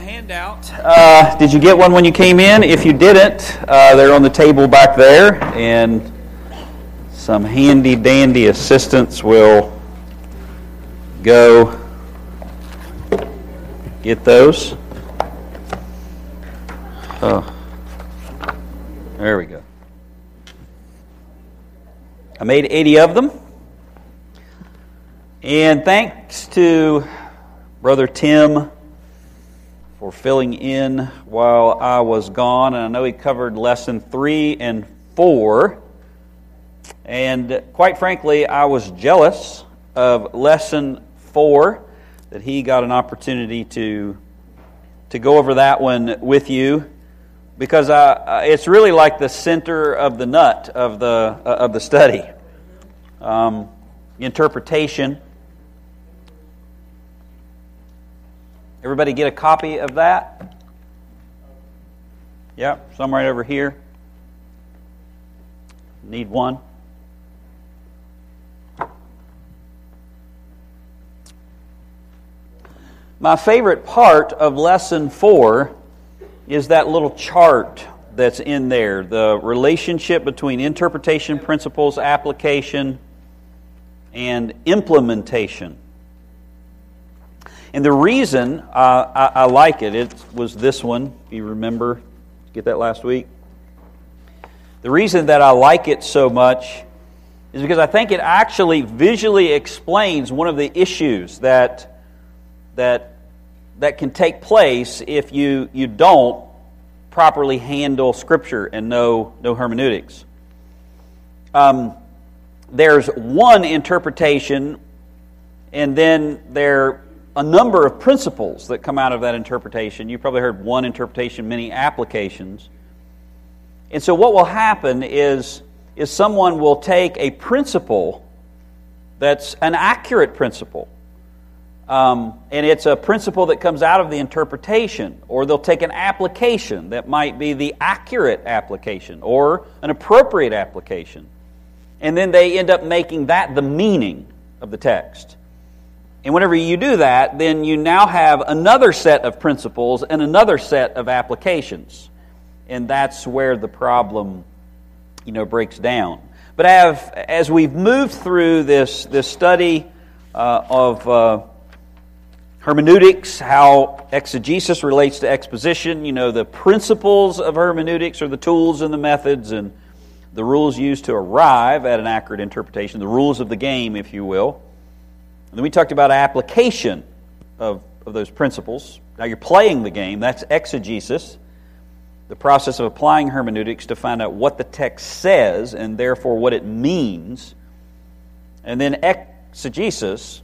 handout. Uh, did you get one when you came in? If you didn't, uh, they're on the table back there, and some handy dandy assistants will go get those. Oh, there we go. I made 80 of them. And thanks to Brother Tim for filling in while I was gone. And I know he covered lesson three and four. And quite frankly, I was jealous of lesson four that he got an opportunity to, to go over that one with you because it's really like the center of the nut of the, of the study. Um, interpretation Everybody get a copy of that? Yep, some right over here. Need one. My favorite part of lesson four is that little chart that's in there the relationship between interpretation principles, application, and implementation. And the reason uh, I, I, like it, it was this one, you remember. Get that last week? The reason that I like it so much is because I think it actually visually explains one of the issues that, that, that can take place if you, you don't properly handle Scripture and know, know hermeneutics. Um, there's one interpretation, and then there a number of principles that come out of that interpretation. You've probably heard one interpretation, many applications. And so, what will happen is, is someone will take a principle that's an accurate principle, um, and it's a principle that comes out of the interpretation, or they'll take an application that might be the accurate application or an appropriate application, and then they end up making that the meaning of the text. And whenever you do that, then you now have another set of principles and another set of applications. And that's where the problem, you know, breaks down. But as, as we've moved through this, this study uh, of uh, hermeneutics, how exegesis relates to exposition, you know, the principles of hermeneutics are the tools and the methods and the rules used to arrive at an accurate interpretation, the rules of the game, if you will. And then we talked about application of, of those principles. Now you're playing the game, that's exegesis, the process of applying hermeneutics to find out what the text says and therefore what it means. And then exegesis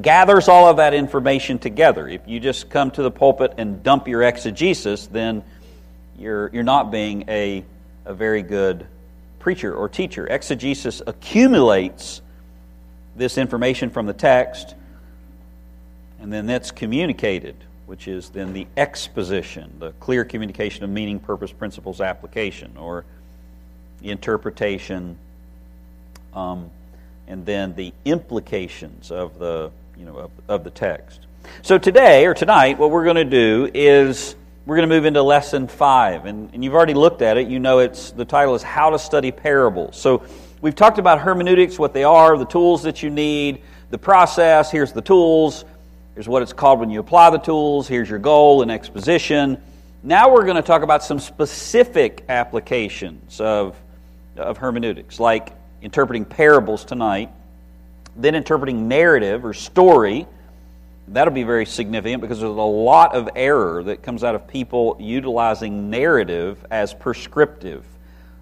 gathers all of that information together. If you just come to the pulpit and dump your exegesis, then you're, you're not being a, a very good preacher or teacher. Exegesis accumulates this information from the text, and then that's communicated, which is then the exposition, the clear communication of meaning, purpose, principles, application, or interpretation, um, and then the implications of the you know of, of the text. So today or tonight, what we're going to do is we're going to move into lesson five, and, and you've already looked at it. You know, it's the title is "How to Study Parables." So We've talked about hermeneutics, what they are, the tools that you need, the process. Here's the tools. Here's what it's called when you apply the tools. Here's your goal and exposition. Now we're going to talk about some specific applications of, of hermeneutics, like interpreting parables tonight, then interpreting narrative or story. That'll be very significant because there's a lot of error that comes out of people utilizing narrative as prescriptive.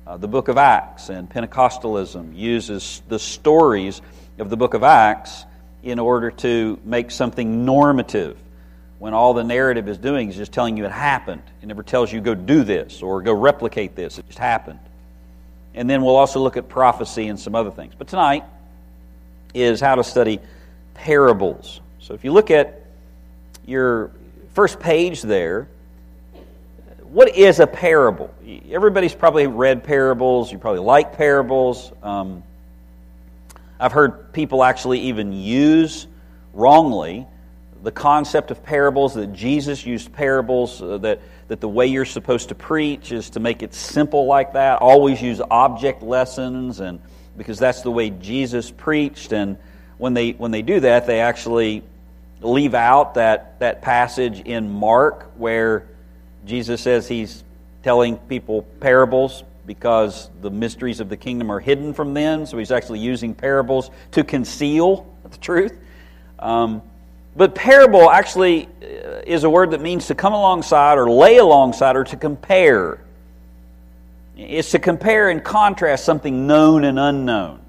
Uh, the book of Acts and Pentecostalism uses the stories of the book of Acts in order to make something normative when all the narrative is doing is just telling you it happened. It never tells you go do this or go replicate this. It just happened. And then we'll also look at prophecy and some other things. But tonight is how to study parables. So if you look at your first page there, what is a parable? Everybody's probably read parables. You probably like parables. Um, I've heard people actually even use wrongly the concept of parables, that Jesus used parables, uh, that, that the way you're supposed to preach is to make it simple like that. Always use object lessons, and because that's the way Jesus preached. And when they, when they do that, they actually leave out that, that passage in Mark where Jesus says he's telling people parables because the mysteries of the kingdom are hidden from them. So he's actually using parables to conceal the truth. Um, but parable actually uh, is a word that means to come alongside or lay alongside or to compare. It's to compare and contrast something known and unknown.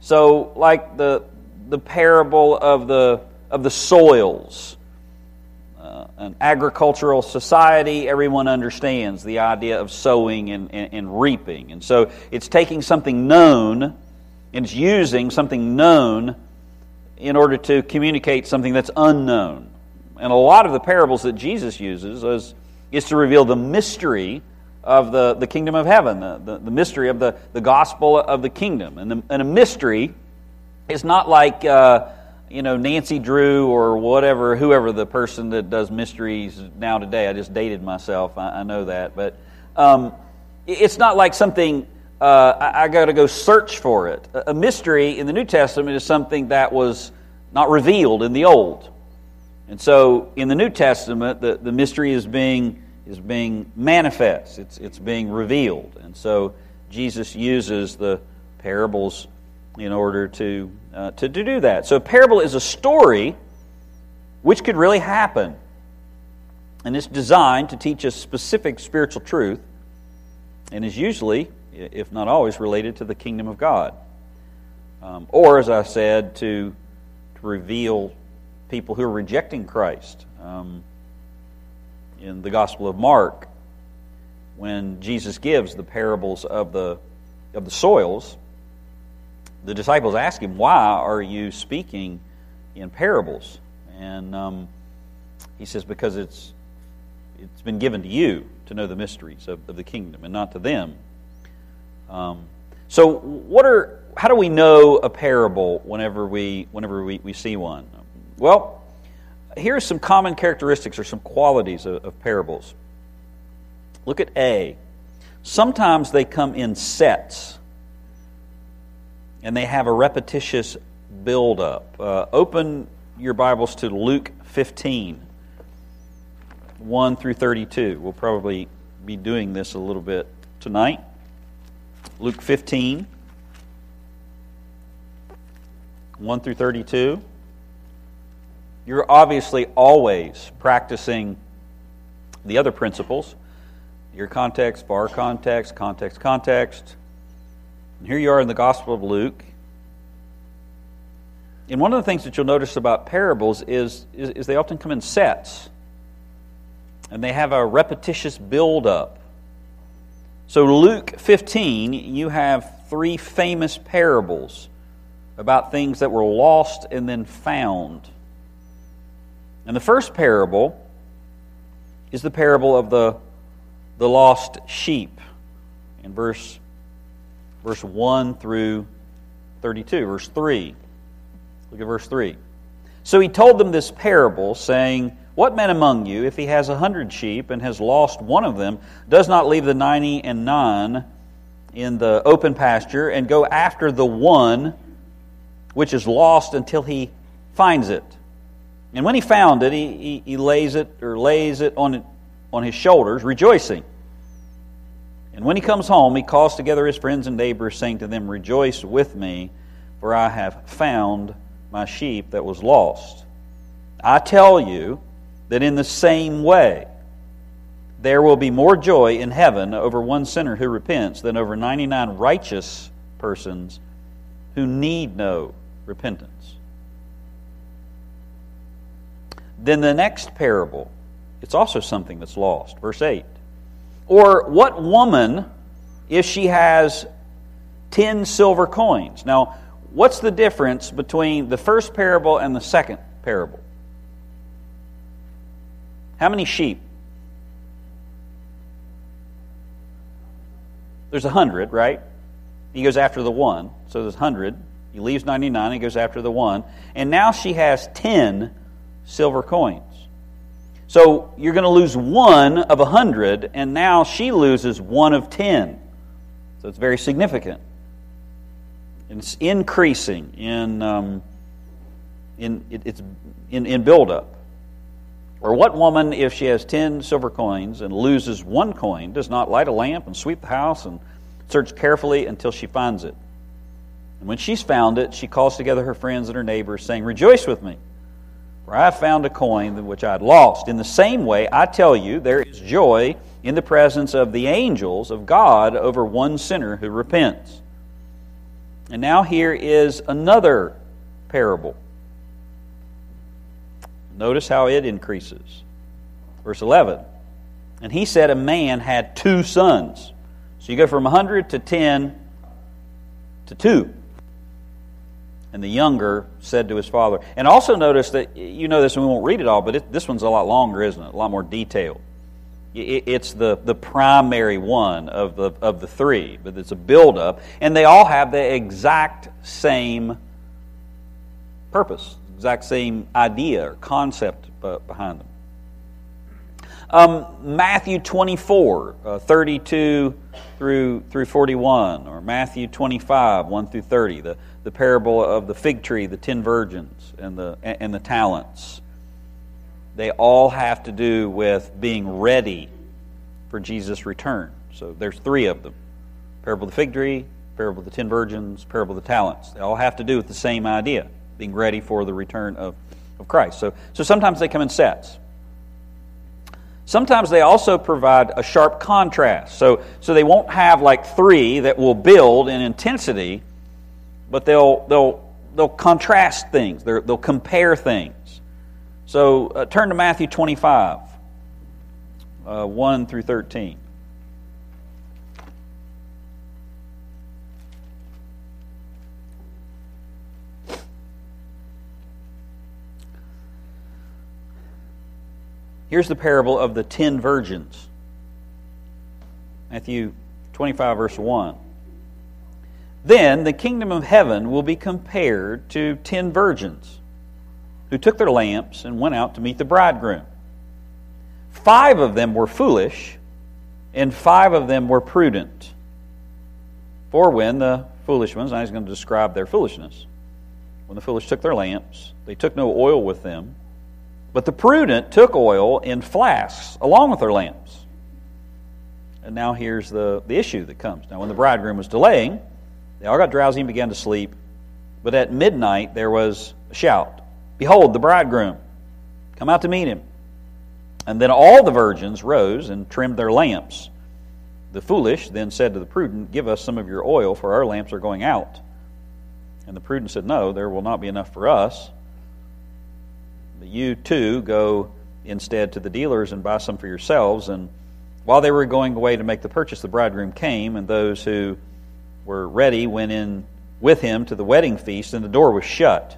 So, like the, the parable of the, of the soils, an agricultural society, everyone understands the idea of sowing and, and, and reaping. And so, it's taking something known and it's using something known in order to communicate something that's unknown. And a lot of the parables that Jesus uses is, is to reveal the mystery of the, the kingdom of heaven, the, the, the mystery of the, the gospel of the kingdom. And, the, and a mystery is not like, uh, you know, Nancy Drew or whatever, whoever the person that does mysteries now today. I just dated myself, I, I know that. But um, it's not like something uh, I, I got to go search for it. A mystery in the New Testament is something that was not revealed in the Old. And so in the New Testament, the, the mystery is being, is being manifest, it's, it's being revealed. And so Jesus uses the parables in order to, uh, to, to do that. So a parable is a story which could really happen. And it's designed to teach a specific spiritual truth and is usually if not always, related to the kingdom of God. Um, or, as I said, to, to reveal people who are rejecting Christ. Um, in the Gospel of Mark, when Jesus gives the parables of the, of the soils, the disciples ask him, Why are you speaking in parables? And um, he says, Because it's, it's been given to you to know the mysteries of, of the kingdom and not to them. Um, so, what are how do we know a parable whenever we whenever we, we see one? Well, here are some common characteristics or some qualities of, of parables. Look at A. Sometimes they come in sets, and they have a repetitious buildup. Uh, open your Bibles to Luke 15, 1 through 32. We'll probably be doing this a little bit tonight. Luke 15, 1 through 32. You're obviously always practicing the other principles your context, far context, context, context. And here you are in the Gospel of Luke. And one of the things that you'll notice about parables is, is, is they often come in sets. And they have a repetitious build-up. So, Luke 15, you have three famous parables about things that were lost and then found. And the first parable is the parable of the, the lost sheep in verse, verse 1 through 32, verse 3. Look at verse 3. So he told them this parable, saying, what man among you, if he has a hundred sheep and has lost one of them, does not leave the ninety and nine in the open pasture and go after the one which is lost until he finds it? And when he found it, he, he, he lays it or lays it on, on his shoulders, rejoicing. And when he comes home, he calls together his friends and neighbors, saying to them, Rejoice with me, for I have found my sheep that was lost. I tell you, that in the same way, there will be more joy in heaven over one sinner who repents than over 99 righteous persons who need no repentance. Then the next parable, it's also something that's lost. Verse 8. Or what woman, if she has 10 silver coins? Now, what's the difference between the first parable and the second parable? How many sheep? There's a hundred, right? He goes after the one. So there's hundred. He leaves 99, he goes after the one. And now she has 10 silver coins. So you're going to lose one of a hundred, and now she loses one of ten. So it's very significant. It's increasing in, um, in, it, it's in, in buildup. Or what woman, if she has ten silver coins and loses one coin, does not light a lamp and sweep the house and search carefully until she finds it? And when she's found it, she calls together her friends and her neighbors, saying, Rejoice with me, for I found a coin which I had lost. In the same way, I tell you, there is joy in the presence of the angels of God over one sinner who repents. And now here is another parable. Notice how it increases. Verse 11. And he said, A man had two sons. So you go from 100 to 10 to 2. And the younger said to his father, and also notice that, you know this and we won't read it all, but it, this one's a lot longer, isn't it? A lot more detailed. It, it's the, the primary one of the, of the three, but it's a buildup, and they all have the exact same purpose, exact same idea or concept behind them. Um, Matthew 24, uh, 32 through, through 41, or Matthew 25, 1 through 30, the, the parable of the fig tree, the ten virgins, and the, and the talents. They all have to do with being ready for Jesus' return. So there's three of them parable of the fig tree, parable of the ten virgins, parable of the talents. They all have to do with the same idea being ready for the return of, of Christ. So, so sometimes they come in sets. Sometimes they also provide a sharp contrast. So, so they won't have like three that will build in intensity, but they'll, they'll, they'll contrast things, they will compare things. So uh, turn to Matthew 25, uh, 1 through 13. Here's the parable of the ten virgins. Matthew 25, verse 1. Then the kingdom of heaven will be compared to ten virgins who took their lamps and went out to meet the bridegroom. Five of them were foolish, and five of them were prudent. For when the foolish ones, I was going to describe their foolishness. When the foolish took their lamps, they took no oil with them but the prudent took oil in flasks along with their lamps. And now here's the, the issue that comes. Now, when the bridegroom was delaying, they all got drowsy and began to sleep. But at midnight there was a shout Behold, the bridegroom! Come out to meet him. And then all the virgins rose and trimmed their lamps. The foolish then said to the prudent, Give us some of your oil, for our lamps are going out. And the prudent said, No, there will not be enough for us you too go instead to the dealers and buy some for yourselves. And while they were going away to make the purchase, the bridegroom came, and those who were ready went in with him to the wedding feast, and the door was shut.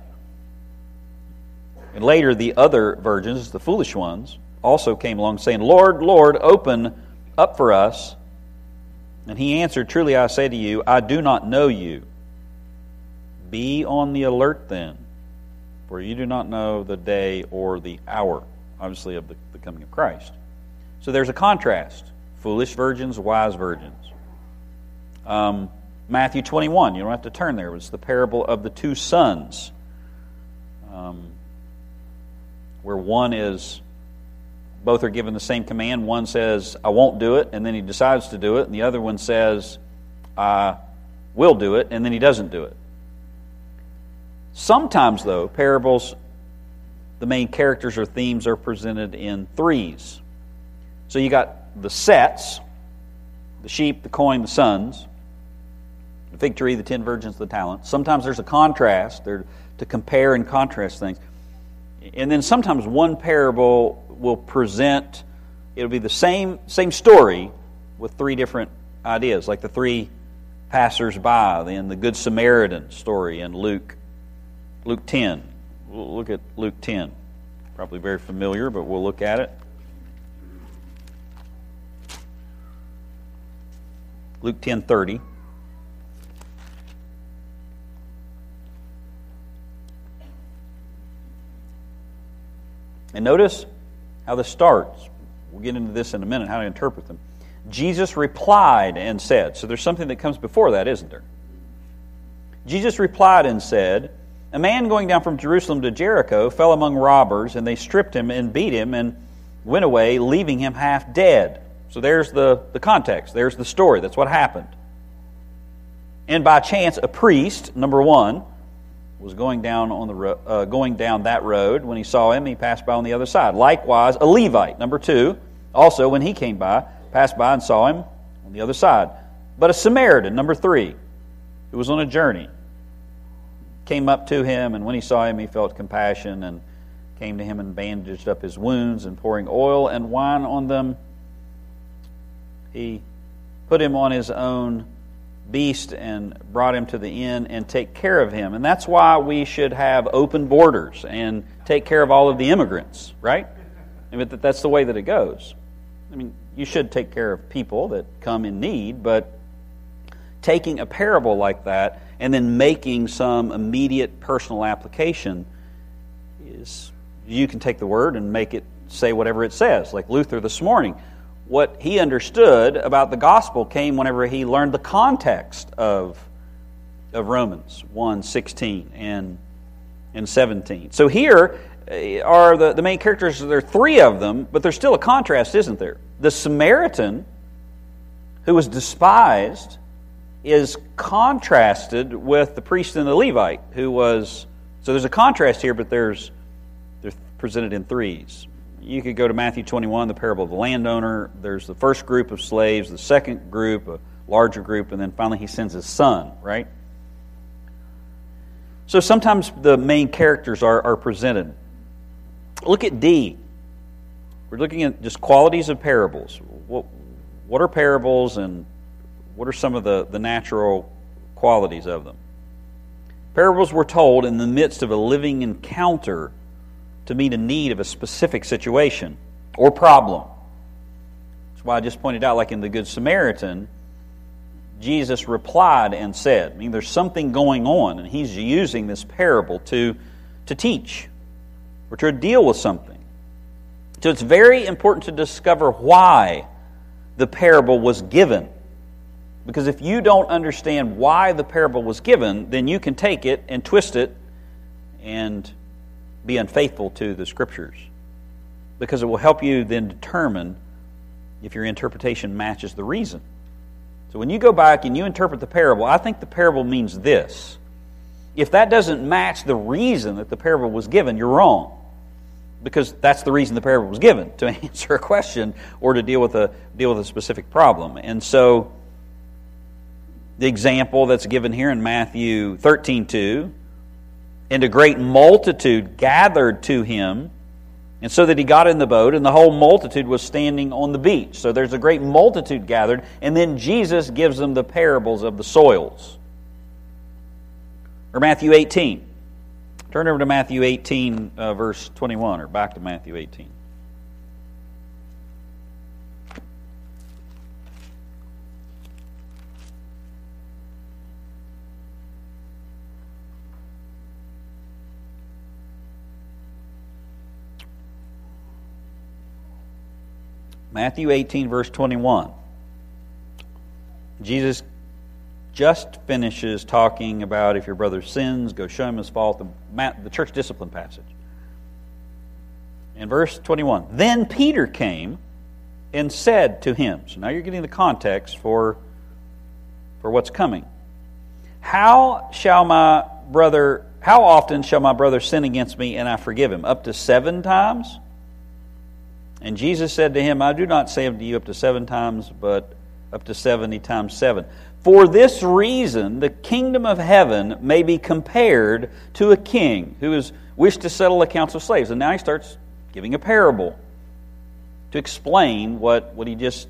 And later, the other virgins, the foolish ones, also came along, saying, Lord, Lord, open up for us. And he answered, Truly I say to you, I do not know you. Be on the alert then for you do not know the day or the hour, obviously, of the, the coming of Christ. So there's a contrast foolish virgins, wise virgins. Um, Matthew 21, you don't have to turn there, it's the parable of the two sons, um, where one is, both are given the same command. One says, I won't do it, and then he decides to do it, and the other one says, I will do it, and then he doesn't do it. Sometimes, though, parables, the main characters or themes are presented in threes. So you got the sets the sheep, the coin, the sons, the fig tree, the ten virgins, the talents. Sometimes there's a contrast there to compare and contrast things. And then sometimes one parable will present, it'll be the same, same story with three different ideas, like the three passers-by in the Good Samaritan story in Luke Luke 10. We'll look at Luke 10. Probably very familiar, but we'll look at it. Luke 10:30. And notice how this starts. We'll get into this in a minute, how to interpret them. Jesus replied and said. So there's something that comes before that, isn't there? Jesus replied and said, A man going down from Jerusalem to Jericho fell among robbers, and they stripped him and beat him and went away, leaving him half dead. So there's the, the context. There's the story. That's what happened. And by chance, a priest, number one, was going down on the ro- uh, going down that road. When he saw him, he passed by on the other side. Likewise, a Levite, number two, also when he came by, passed by and saw him on the other side. But a Samaritan, number three, who was on a journey, came up to him, and when he saw him, he felt compassion and came to him and bandaged up his wounds, and pouring oil and wine on them, he put him on his own beast and brought him to the inn and take care of him. And that's why we should have open borders and take care of all of the immigrants, right? I mean, that's the way that it goes. I mean, you should take care of people that come in need, but taking a parable like that and then making some immediate personal application is you can take the word and make it say whatever it says, like Luther this morning what he understood about the gospel came whenever he learned the context of, of Romans 1 16 and, and 17. So here uh, are the, the main characters. There are three of them, but there's still a contrast, isn't there? The Samaritan, who was despised, is contrasted with the priest and the Levite, who was. So there's a contrast here, but there's they're presented in threes you could go to Matthew 21, the parable of the landowner. There's the first group of slaves, the second group, a larger group, and then finally he sends his son, right? So sometimes the main characters are, are presented. Look at D. We're looking at just qualities of parables. What, what are parables and what are some of the, the natural qualities of them? Parables were told in the midst of a living encounter to meet a need of a specific situation or problem. That's why I just pointed out, like in the Good Samaritan, Jesus replied and said, I mean, there's something going on, and he's using this parable to, to teach or to deal with something. So it's very important to discover why the parable was given. Because if you don't understand why the parable was given, then you can take it and twist it and be unfaithful to the scriptures because it will help you then determine if your interpretation matches the reason. So when you go back and you interpret the parable, I think the parable means this. If that doesn't match the reason that the parable was given, you're wrong. Because that's the reason the parable was given, to answer a question or to deal with a deal with a specific problem. And so the example that's given here in Matthew 13 2 and a great multitude gathered to him. And so that he got in the boat, and the whole multitude was standing on the beach. So there's a great multitude gathered, and then Jesus gives them the parables of the soils. Or Matthew 18. Turn over to Matthew 18, uh, verse 21, or back to Matthew 18. Matthew 18, verse 21. Jesus just finishes talking about if your brother sins, go show him his fault, the, church discipline passage. In verse 21, then Peter came and said to him, so now you're getting the context for, for what's coming. How shall my brother, how often shall my brother sin against me and I forgive him? Up to seven times? And Jesus said to him, I do not say unto you up to seven times, but up to seventy times seven. For this reason, the kingdom of heaven may be compared to a king who has wished to settle accounts of slaves. And now he starts giving a parable to explain what, what, he, just,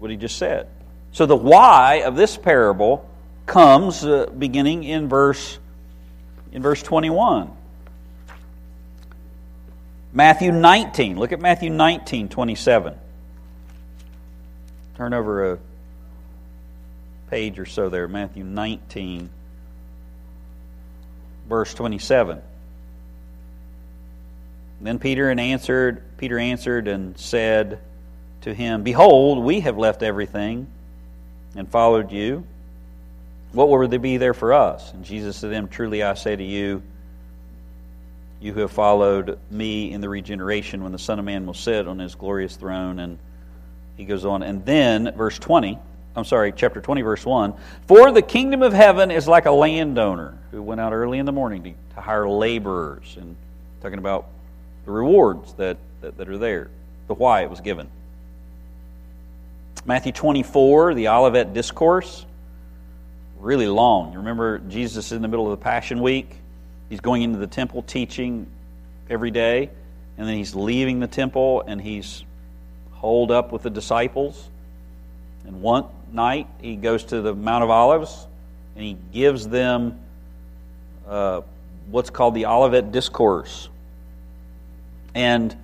what he just said. So the why of this parable comes uh, beginning in verse, in verse 21. Matthew 19. Look at Matthew 19, 27. Turn over a page or so there. Matthew 19, verse 27. Then Peter and answered Peter answered and said to him, Behold, we have left everything and followed you. What will there be there for us? And Jesus said to them, Truly I say to you, you who have followed me in the regeneration when the Son of Man will sit on his glorious throne. And he goes on. And then, verse 20, I'm sorry, chapter 20, verse 1 For the kingdom of heaven is like a landowner who went out early in the morning to, to hire laborers. And talking about the rewards that, that, that are there, the why it was given. Matthew 24, the Olivet Discourse, really long. You remember Jesus in the middle of the Passion Week? He's going into the temple teaching every day, and then he's leaving the temple and he's holed up with the disciples. And one night he goes to the Mount of Olives and he gives them uh, what's called the Olivet Discourse. And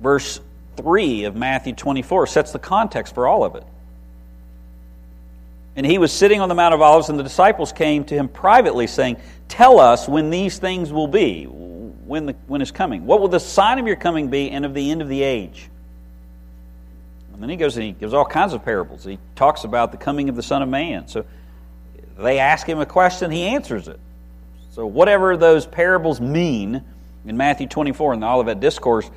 verse 3 of Matthew 24 sets the context for all of it. And he was sitting on the Mount of Olives, and the disciples came to him privately, saying, Tell us when these things will be, when, the, coming. What will the sign of your coming be and of the end of the age? And then he goes and he gives all kinds of parables. He talks about the coming of the Son of Man. So they ask him a question, he answers it. So whatever those parables mean, in Matthew 24 in the Olivet Discourse,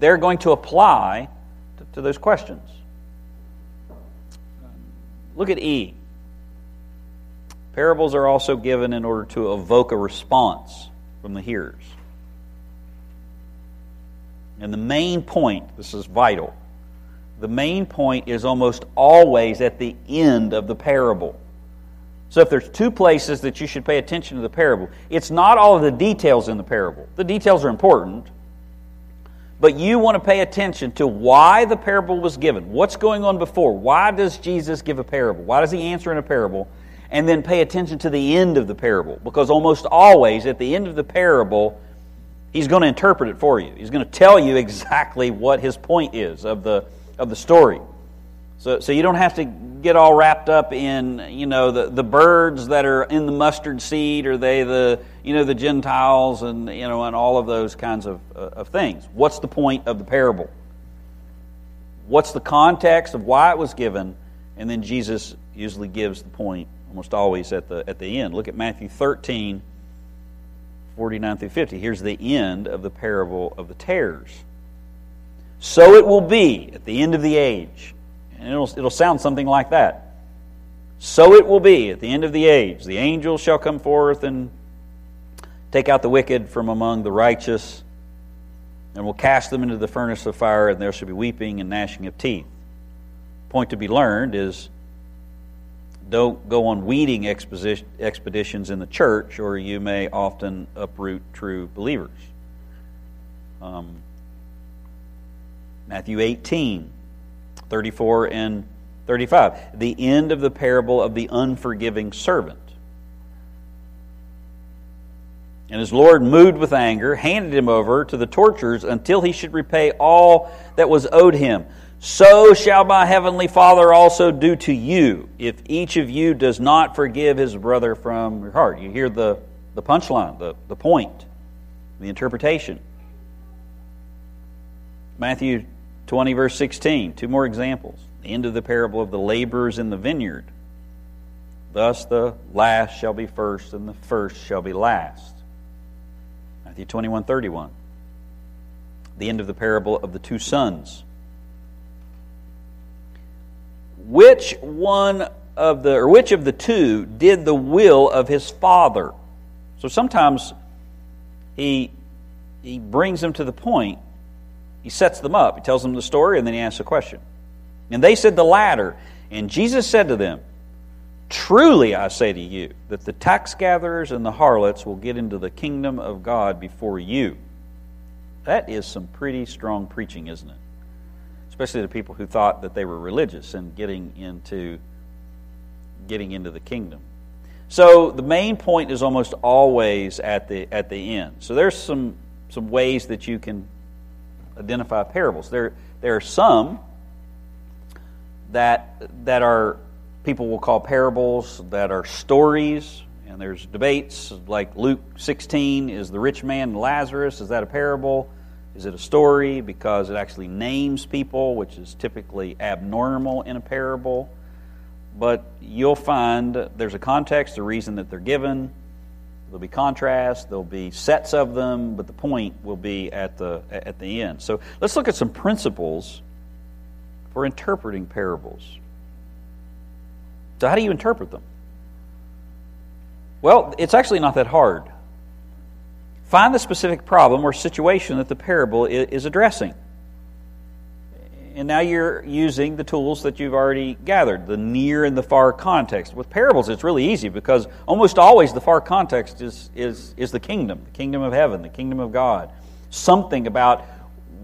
they're going to apply to, to those questions. Look at E. Parables are also given in order to evoke a response from the hearers. And the main point, this is vital, the main point is almost always at the end of the parable. So if there's two places that you should pay attention to the parable, it's not all of the details in the parable. The details are important, but you want to pay attention to why the parable was given. What's going on before? Why does Jesus give a parable? Why does he answer in a parable? And then pay attention to the end of the parable, because almost always at the end of the parable, he's going to interpret it for you. He's going to tell you exactly what his point is of the of the story. So, so you don't have to get all wrapped up in, you know, the, the birds that are in the mustard seed, are they the, you know, the Gentiles and, you know, and all of those kinds of, uh, of things. What's the point of the parable? What's the context of why it was given? And then Jesus usually gives the point almost always at the, at the end. Look at Matthew 13, 49 through 50. Here's the end of the parable of the tares. So it will be at the end of the age and it'll, it'll sound something like that. So it will be at the end of the age. The angels shall come forth and take out the wicked from among the righteous, and will cast them into the furnace of fire, and there shall be weeping and gnashing of teeth. Point to be learned is don't go on weeding expeditions in the church, or you may often uproot true believers. Um, Matthew 18 34 and 35. The end of the parable of the unforgiving servant. And his Lord, moved with anger, handed him over to the torturers until he should repay all that was owed him. So shall my heavenly Father also do to you if each of you does not forgive his brother from your heart. You hear the, the punchline, the, the point, the interpretation. Matthew 20, verse 16. Two more examples. The end of the parable of the laborers in the vineyard. Thus the last shall be first, and the first shall be last. Matthew 21, 31. The end of the parable of the two sons. Which one of the, or which of the two did the will of his father? So sometimes he, he brings them to the point he sets them up. He tells them the story, and then he asks a question. And they said the latter. And Jesus said to them, Truly I say to you, that the tax gatherers and the harlots will get into the kingdom of God before you. That is some pretty strong preaching, isn't it? Especially the people who thought that they were religious and getting into getting into the kingdom. So the main point is almost always at the at the end. So there's some some ways that you can identify parables. There, there are some that, that are, people will call parables, that are stories, and there's debates like Luke 16 is the rich man and Lazarus, is that a parable? Is it a story? Because it actually names people, which is typically abnormal in a parable. But you'll find there's a context, a reason that they're given. There'll be contrast, there'll be sets of them, but the point will be at the, at the end. So let's look at some principles for interpreting parables. So, how do you interpret them? Well, it's actually not that hard. Find the specific problem or situation that the parable is addressing. And now you're using the tools that you've already gathered, the near and the far context. With parables, it's really easy because almost always the far context is, is, is the kingdom, the kingdom of heaven, the kingdom of God. Something about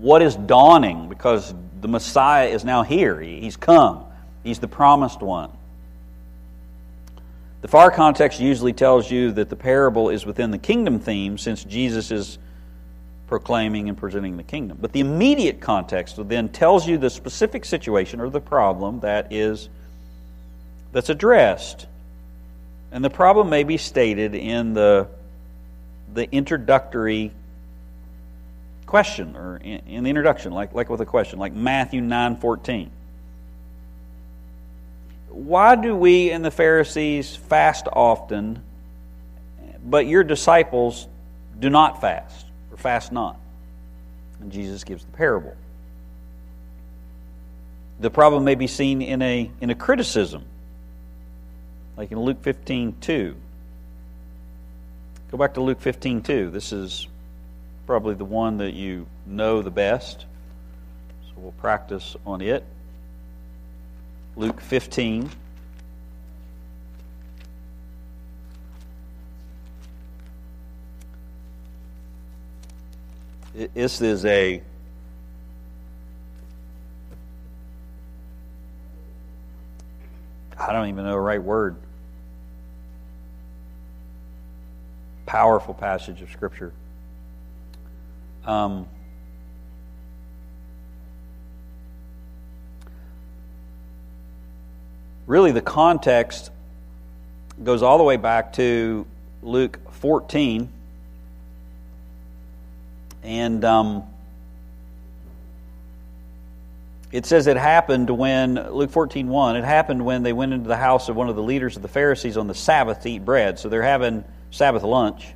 what is dawning because the Messiah is now here. He's come, He's the promised one. The far context usually tells you that the parable is within the kingdom theme since Jesus is proclaiming and presenting the kingdom. But the immediate context then tells you the specific situation or the problem that is that's addressed. And the problem may be stated in the the introductory question or in, in the introduction like like with a question like Matthew 9:14 why do we and the Pharisees fast often, but your disciples do not fast, or fast not? And Jesus gives the parable. The problem may be seen in a, in a criticism, like in Luke 15 2. Go back to Luke 15 2. This is probably the one that you know the best, so we'll practice on it. Luke 15. This is a I don't even know the right word. Powerful passage of Scripture. Um, really the context goes all the way back to Luke 14. And um, it says it happened when, Luke 14 1, it happened when they went into the house of one of the leaders of the Pharisees on the Sabbath to eat bread. So they're having Sabbath lunch.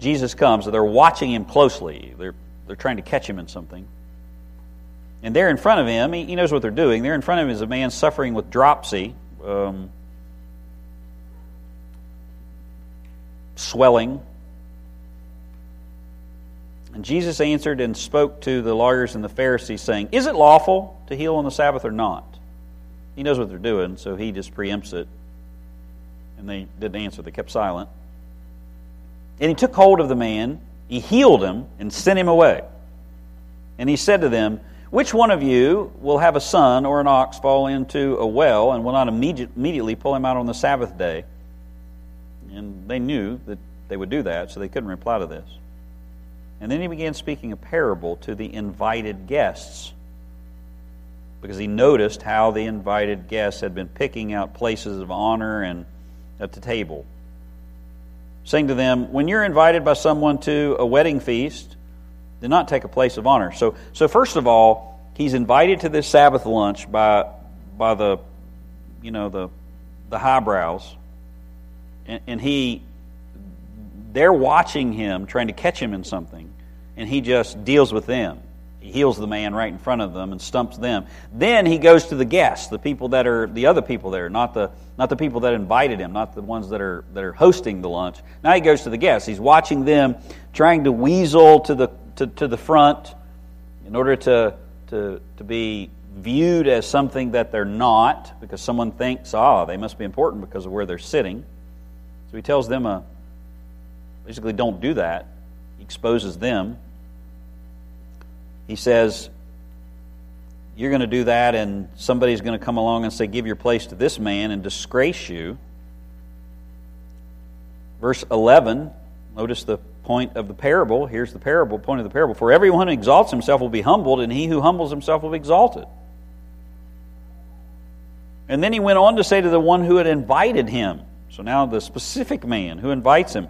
Jesus comes, they're watching him closely. They're, they're trying to catch him in something. And there in front of him, he, knows what they're doing. There in front of him is a man suffering with dropsy, um, swelling. And Jesus answered and spoke to the lawyers and the Pharisees, saying, Is it lawful to heal on the Sabbath or not? He knows what they're doing, so he just preempts it. And they didn't answer, they kept silent. And he took hold of the man, he healed him, and sent him away. And he said to them, which one of you will have a son or an ox fall into a well and will not immediately pull him out on the Sabbath day? And they knew that they would do that, so they couldn't reply to this. And then he began speaking a parable to the invited guests because he noticed how the invited guests had been picking out places of honor and at the table. Saying to them, When you're invited by someone to a wedding feast, did not take a place of honor. So, so first of all, he's invited to this Sabbath lunch by, by the, you know, the, the highbrows, and, and he, they're watching him, trying to catch him in something, and he just deals with them. He heals the man right in front of them and stumps them. Then he goes to the guests, the people that are the other people there, not the not the people that invited him, not the ones that are that are hosting the lunch. Now he goes to the guests. He's watching them trying to weasel to the to, to the front in order to, to, to be viewed as something that they're not, because someone thinks, ah, they must be important because of where they're sitting. So he tells them, uh, basically, don't do that. He exposes them. He says, you're going to do that, and somebody's going to come along and say, Give your place to this man and disgrace you. Verse 11, notice the point of the parable. Here's the parable, point of the parable. For everyone who exalts himself will be humbled, and he who humbles himself will be exalted. And then he went on to say to the one who had invited him, so now the specific man who invites him,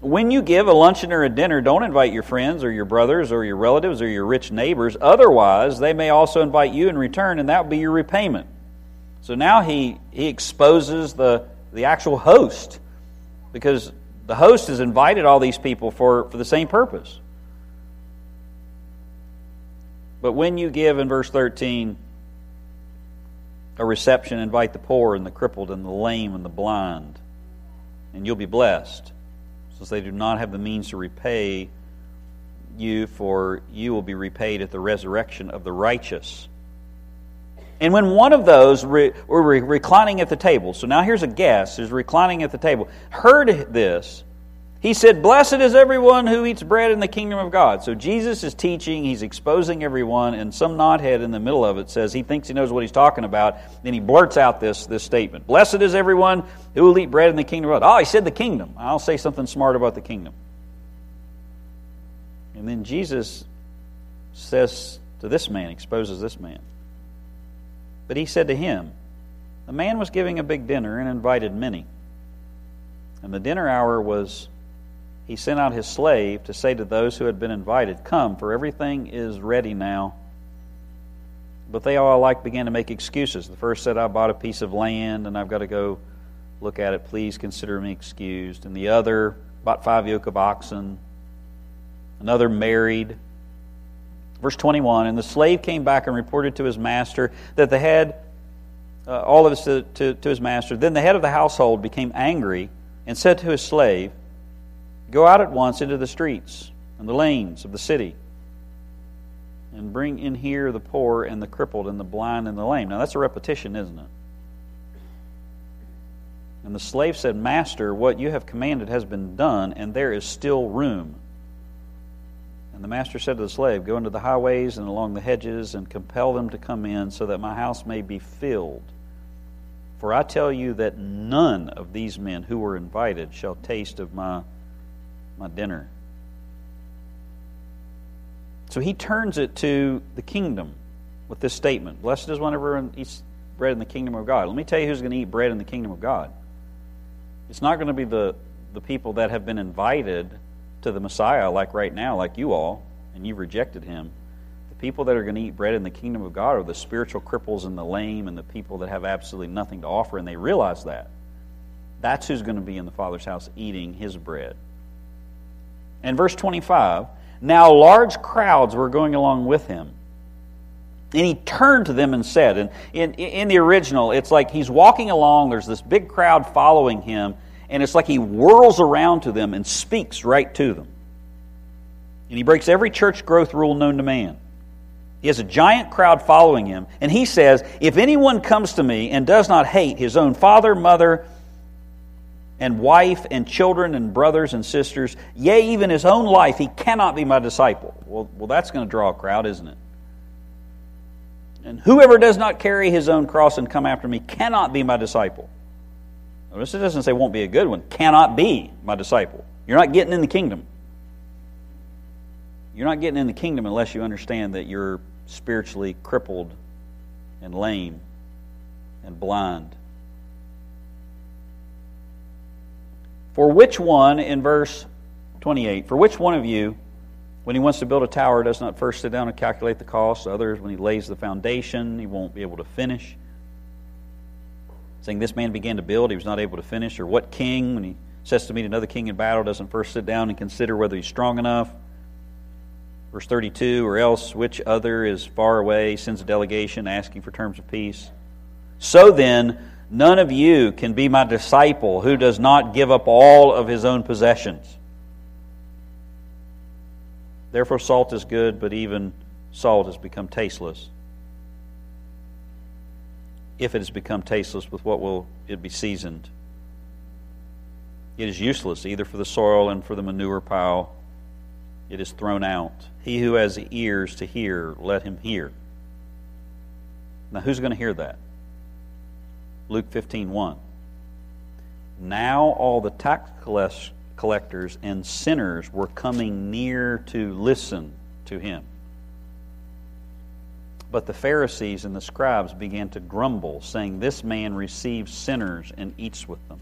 when you give a luncheon or a dinner, don't invite your friends or your brothers or your relatives or your rich neighbors. Otherwise, they may also invite you in return, and that will be your repayment. So now he, he exposes the, the actual host because the host has invited all these people for, for the same purpose. But when you give, in verse 13, a reception, invite the poor and the crippled and the lame and the blind, and you'll be blessed since they do not have the means to repay you, for you will be repaid at the resurrection of the righteous. And when one of those re- were reclining at the table, so now here's a guest who's reclining at the table, heard this, he said, Blessed is everyone who eats bread in the kingdom of God. So Jesus is teaching, he's exposing everyone, and some knothead in the middle of it says he thinks he knows what he's talking about. Then he blurts out this, this statement Blessed is everyone who will eat bread in the kingdom of God. Oh, he said the kingdom. I'll say something smart about the kingdom. And then Jesus says to this man, exposes this man. But he said to him, The man was giving a big dinner and invited many. And the dinner hour was he sent out his slave to say to those who had been invited, Come, for everything is ready now. But they all alike began to make excuses. The first said, I bought a piece of land and I've got to go look at it. Please consider me excused. And the other bought five yoke of oxen. Another married. Verse 21 And the slave came back and reported to his master that the head, uh, all of this to, to, to his master. Then the head of the household became angry and said to his slave, Go out at once into the streets and the lanes of the city and bring in here the poor and the crippled and the blind and the lame. Now that's a repetition, isn't it? And the slave said, Master, what you have commanded has been done, and there is still room. And the master said to the slave, Go into the highways and along the hedges and compel them to come in, so that my house may be filled. For I tell you that none of these men who were invited shall taste of my my dinner. So he turns it to the kingdom with this statement Blessed is one who eats bread in the kingdom of God. Let me tell you who's going to eat bread in the kingdom of God. It's not going to be the, the people that have been invited to the Messiah, like right now, like you all, and you rejected him. The people that are going to eat bread in the kingdom of God are the spiritual cripples and the lame and the people that have absolutely nothing to offer, and they realize that. That's who's going to be in the Father's house eating his bread. And verse 25 Now large crowds were going along with him. And he turned to them and said, and in, in the original, it's like he's walking along, there's this big crowd following him, and it's like he whirls around to them and speaks right to them. And he breaks every church growth rule known to man. He has a giant crowd following him, and he says, If anyone comes to me and does not hate his own father, mother, and wife and children and brothers and sisters, yea, even his own life, he cannot be my disciple. Well, well that's going to draw a crowd, isn't it? And whoever does not carry his own cross and come after me cannot be my disciple. It doesn't say won't be a good one. Cannot be my disciple. You're not getting in the kingdom. You're not getting in the kingdom unless you understand that you're spiritually crippled and lame and blind For which one, in verse 28, for which one of you, when he wants to build a tower, does not first sit down and calculate the cost? Others, when he lays the foundation, he won't be able to finish. Saying this man began to build, he was not able to finish. Or what king, when he says to meet another king in battle, doesn't first sit down and consider whether he's strong enough? Verse 32, or else which other is far away, sends a delegation asking for terms of peace. So then, None of you can be my disciple who does not give up all of his own possessions. Therefore, salt is good, but even salt has become tasteless. If it has become tasteless, with what will it be seasoned? It is useless either for the soil and for the manure pile. It is thrown out. He who has ears to hear, let him hear. Now, who's going to hear that? Luke 15 1. Now all the tax collectors and sinners were coming near to listen to him. But the Pharisees and the scribes began to grumble, saying, This man receives sinners and eats with them.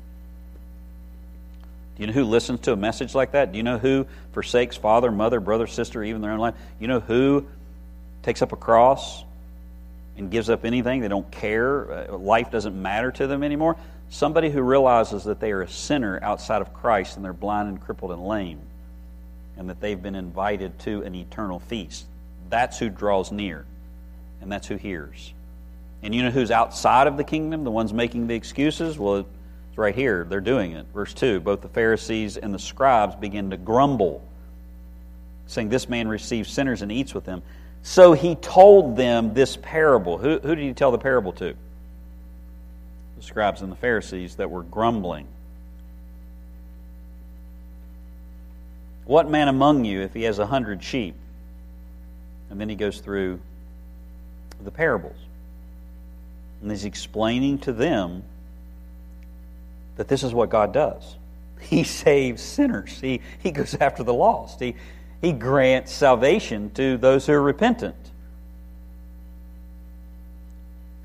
Do you know who listens to a message like that? Do you know who forsakes father, mother, brother, sister, even their own life? You know who takes up a cross and gives up anything? They don't care. Uh, life doesn't matter to them anymore. Somebody who realizes that they are a sinner outside of Christ and they're blind and crippled and lame and that they've been invited to an eternal feast. That's who draws near and that's who hears. And you know who's outside of the kingdom, the ones making the excuses? Well, it's right here. They're doing it. Verse 2 Both the Pharisees and the scribes begin to grumble, saying, This man receives sinners and eats with them. So he told them this parable. Who, who did he tell the parable to? The scribes and the Pharisees that were grumbling. What man among you, if he has a hundred sheep? And then he goes through the parables. And he's explaining to them that this is what God does. He saves sinners. He, he goes after the lost. He, he grants salvation to those who are repentant.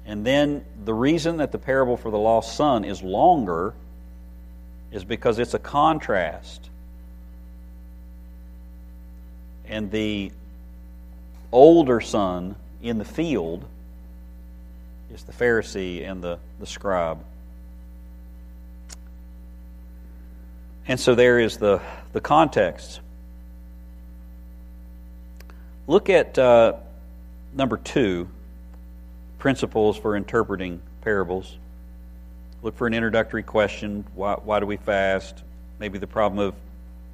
And then the reason that the parable for the lost son is longer is because it's a contrast. And the older son in the field is the Pharisee and the, the scribe. And so there is the, the context. Look at uh, number two principles for interpreting parables. Look for an introductory question. Why, why do we fast? Maybe the problem of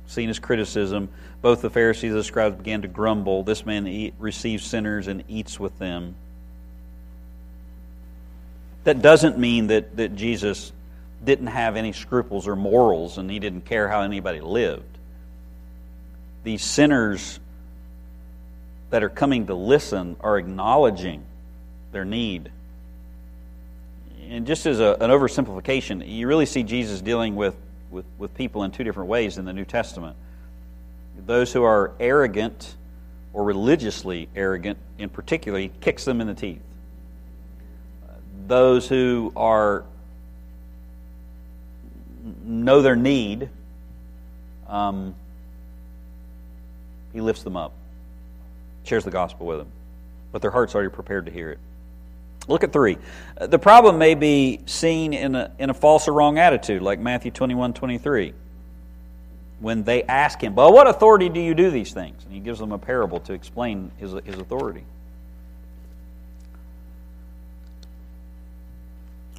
seen his criticism. Both the Pharisees and the scribes began to grumble. This man eat, receives sinners and eats with them. That doesn't mean that, that Jesus didn't have any scruples or morals and he didn't care how anybody lived. These sinners that are coming to listen are acknowledging their need. And just as a, an oversimplification, you really see Jesus dealing with with, with people in two different ways in the New Testament. Those who are arrogant or religiously arrogant, in particular, kicks them in the teeth. Those who are know their need, um, he lifts them up, shares the gospel with them, but their heart's are already prepared to hear it. Look at three. The problem may be seen in a, in a false or wrong attitude, like Matthew 21 23. When they ask him, By what authority do you do these things? And he gives them a parable to explain his, his authority.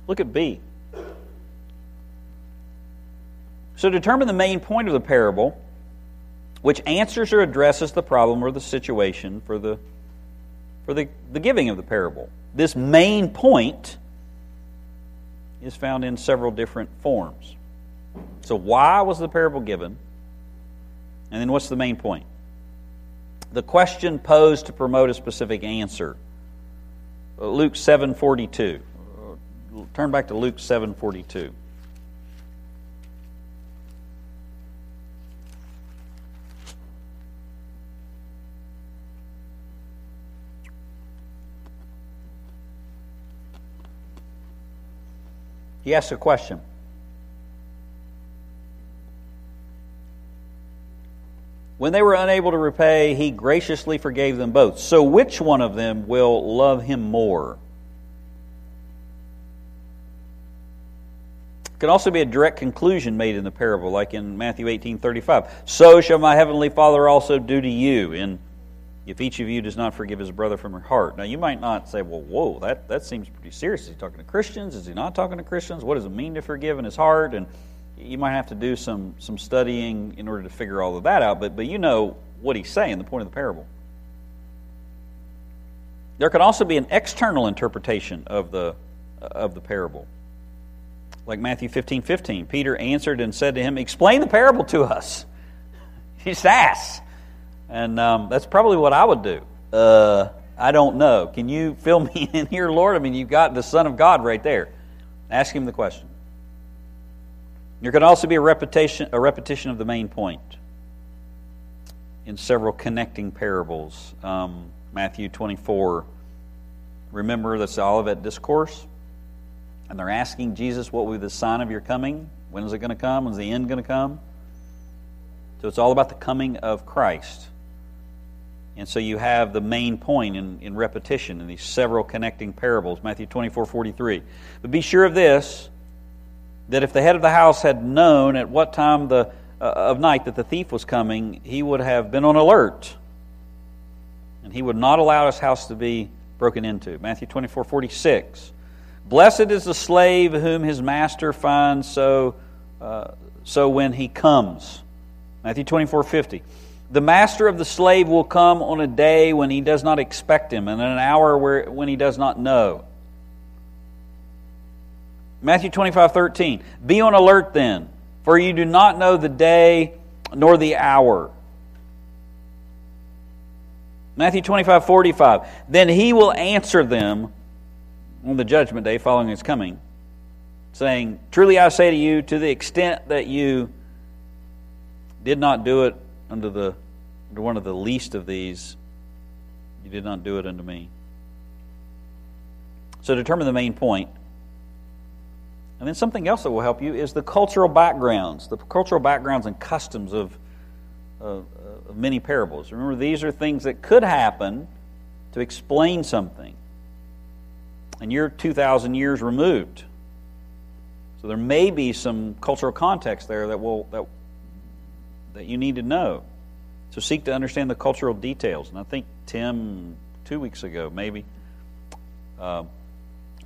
Look at B. So determine the main point of the parable, which answers or addresses the problem or the situation for the, for the, the giving of the parable this main point is found in several different forms. So, why was the parable given? And then, what's the main point? The question posed to promote a specific answer. Uh, Luke 7:42. Uh, turn back to Luke 7:42. He asks a question. When they were unable to repay, he graciously forgave them both. So, which one of them will love him more? Can also be a direct conclusion made in the parable, like in Matthew 18 35. So shall my heavenly Father also do to you. In if each of you does not forgive his brother from your heart. Now, you might not say, well, whoa, that, that seems pretty serious. Is he talking to Christians? Is he not talking to Christians? What does it mean to forgive in his heart? And you might have to do some, some studying in order to figure all of that out, but, but you know what he's saying, the point of the parable. There could also be an external interpretation of the, uh, of the parable. Like Matthew 15 15. Peter answered and said to him, Explain the parable to us. He just asks. And um, that's probably what I would do. Uh, I don't know. Can you fill me in here, Lord? I mean, you've got the Son of God right there. Ask him the question. There could also be a repetition, a repetition of the main point in several connecting parables. Um, Matthew 24, remember that's the Olivet Discourse. And they're asking Jesus, What will be the sign of your coming? When is it going to come? When's the end going to come? So it's all about the coming of Christ. And so you have the main point in, in repetition in these several connecting parables, Matthew 24 43. But be sure of this that if the head of the house had known at what time the, uh, of night that the thief was coming, he would have been on alert. And he would not allow his house to be broken into. Matthew 24 46. Blessed is the slave whom his master finds so, uh, so when he comes. Matthew 24 50. The master of the slave will come on a day when he does not expect him, and in an hour where, when he does not know. Matthew 25 13. Be on alert then, for you do not know the day nor the hour. Matthew 25 45. Then he will answer them on the judgment day following his coming, saying, Truly I say to you, to the extent that you did not do it unto the unto one of the least of these, you did not do it unto me. So determine the main point. And then something else that will help you is the cultural backgrounds, the cultural backgrounds and customs of, of, of many parables. Remember, these are things that could happen to explain something and you're 2,000 years removed. So there may be some cultural context there that will that that you need to know. So seek to understand the cultural details. And I think Tim two weeks ago maybe uh,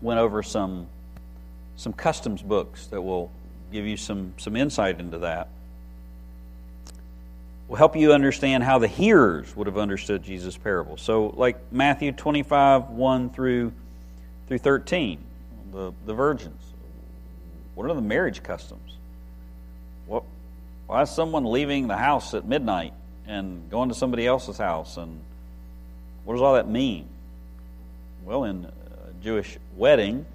went over some some customs books that will give you some some insight into that. Will help you understand how the hearers would have understood Jesus' parable. So, like Matthew 25, 1 through through 13, the, the virgins. What are the marriage customs? Why is someone leaving the house at midnight and going to somebody else's house? And what does all that mean? Well, in a Jewish wedding,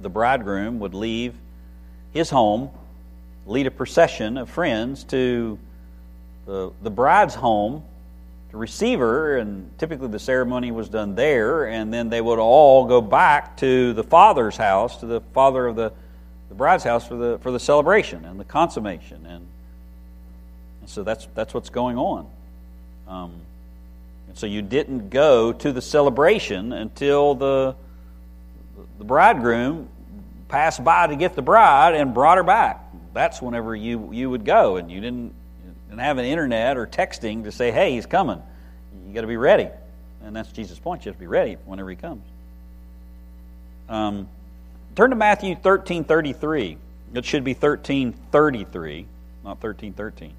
the bridegroom would leave his home, lead a procession of friends to the, the bride's home to receive her, and typically the ceremony was done there, and then they would all go back to the father's house, to the father of the, the bride's house for the for the celebration and the consummation, and, and so that's that's what's going on. Um, and so you didn't go to the celebration until the the bridegroom passed by to get the bride and brought her back. That's whenever you you would go, and you didn't and have an internet or texting to say, hey, he's coming. You got to be ready. And that's Jesus' point. You have to be ready whenever he comes. Um, turn to Matthew 13 33. It should be 13 33, not 13 13.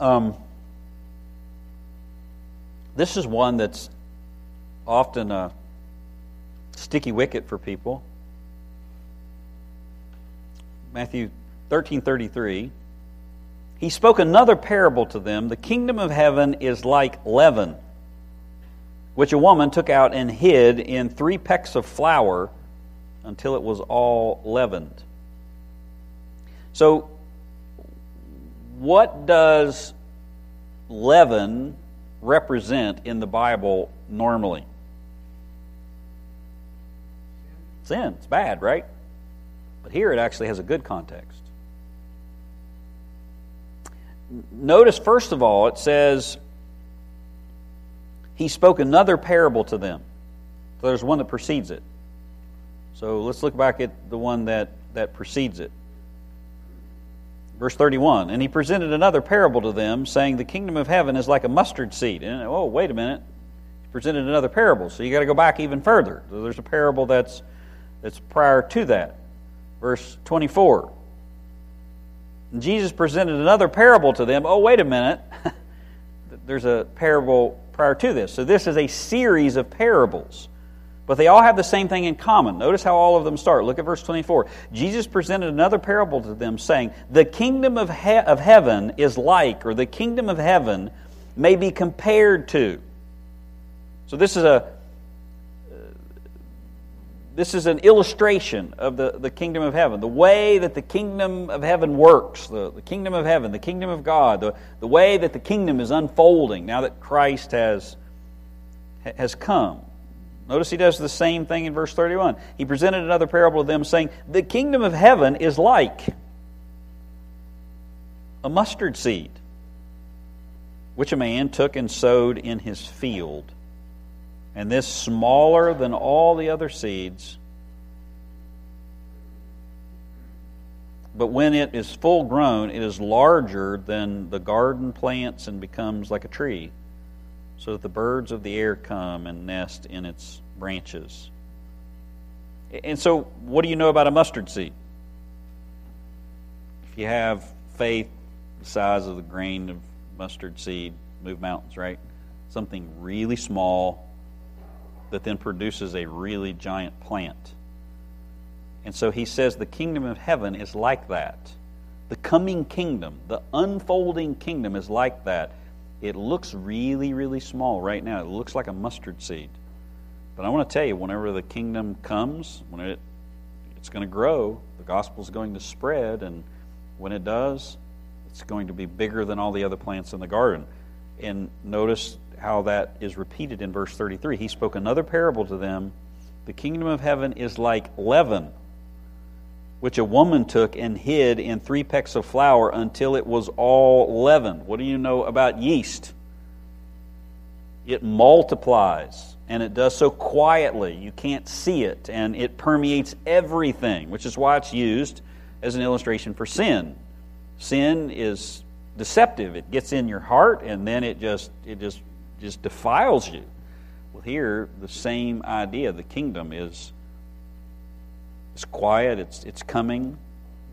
Um, this is one that's often a sticky wicket for people. Matthew 13:33 He spoke another parable to them the kingdom of heaven is like leaven which a woman took out and hid in 3 pecks of flour until it was all leavened. So what does leaven represent in the Bible normally? Sin. It's bad, right? But here it actually has a good context. Notice, first of all, it says, He spoke another parable to them. So there's one that precedes it. So let's look back at the one that, that precedes it. Verse 31 And he presented another parable to them, saying, The kingdom of heaven is like a mustard seed. And, oh, wait a minute. He presented another parable. So you got to go back even further. So there's a parable that's, that's prior to that. Verse 24. And Jesus presented another parable to them. Oh, wait a minute. there's a parable prior to this. So this is a series of parables. But they all have the same thing in common. Notice how all of them start. Look at verse 24. Jesus presented another parable to them, saying, The kingdom of, he- of heaven is like, or the kingdom of heaven may be compared to. So this is a this is an illustration of the, the kingdom of heaven, the way that the kingdom of heaven works, the, the kingdom of heaven, the kingdom of God, the, the way that the kingdom is unfolding now that Christ has, has come. Notice he does the same thing in verse 31. He presented another parable to them, saying, The kingdom of heaven is like a mustard seed, which a man took and sowed in his field and this smaller than all the other seeds. But when it is full grown, it is larger than the garden plants and becomes like a tree, so that the birds of the air come and nest in its branches. And so, what do you know about a mustard seed? If you have faith the size of the grain of mustard seed, move mountains, right? Something really small that then produces a really giant plant. And so he says the kingdom of heaven is like that. The coming kingdom, the unfolding kingdom is like that. It looks really, really small right now. It looks like a mustard seed. But I want to tell you, whenever the kingdom comes, when it, it's going to grow, the gospel is going to spread, and when it does, it's going to be bigger than all the other plants in the garden. And notice how that is repeated in verse 33. He spoke another parable to them. The kingdom of heaven is like leaven, which a woman took and hid in three pecks of flour until it was all leaven. What do you know about yeast? It multiplies, and it does so quietly. You can't see it, and it permeates everything, which is why it's used as an illustration for sin. Sin is deceptive. It gets in your heart, and then it just it just just defiles you. Well, here, the same idea. The kingdom is it's quiet, it's, it's coming.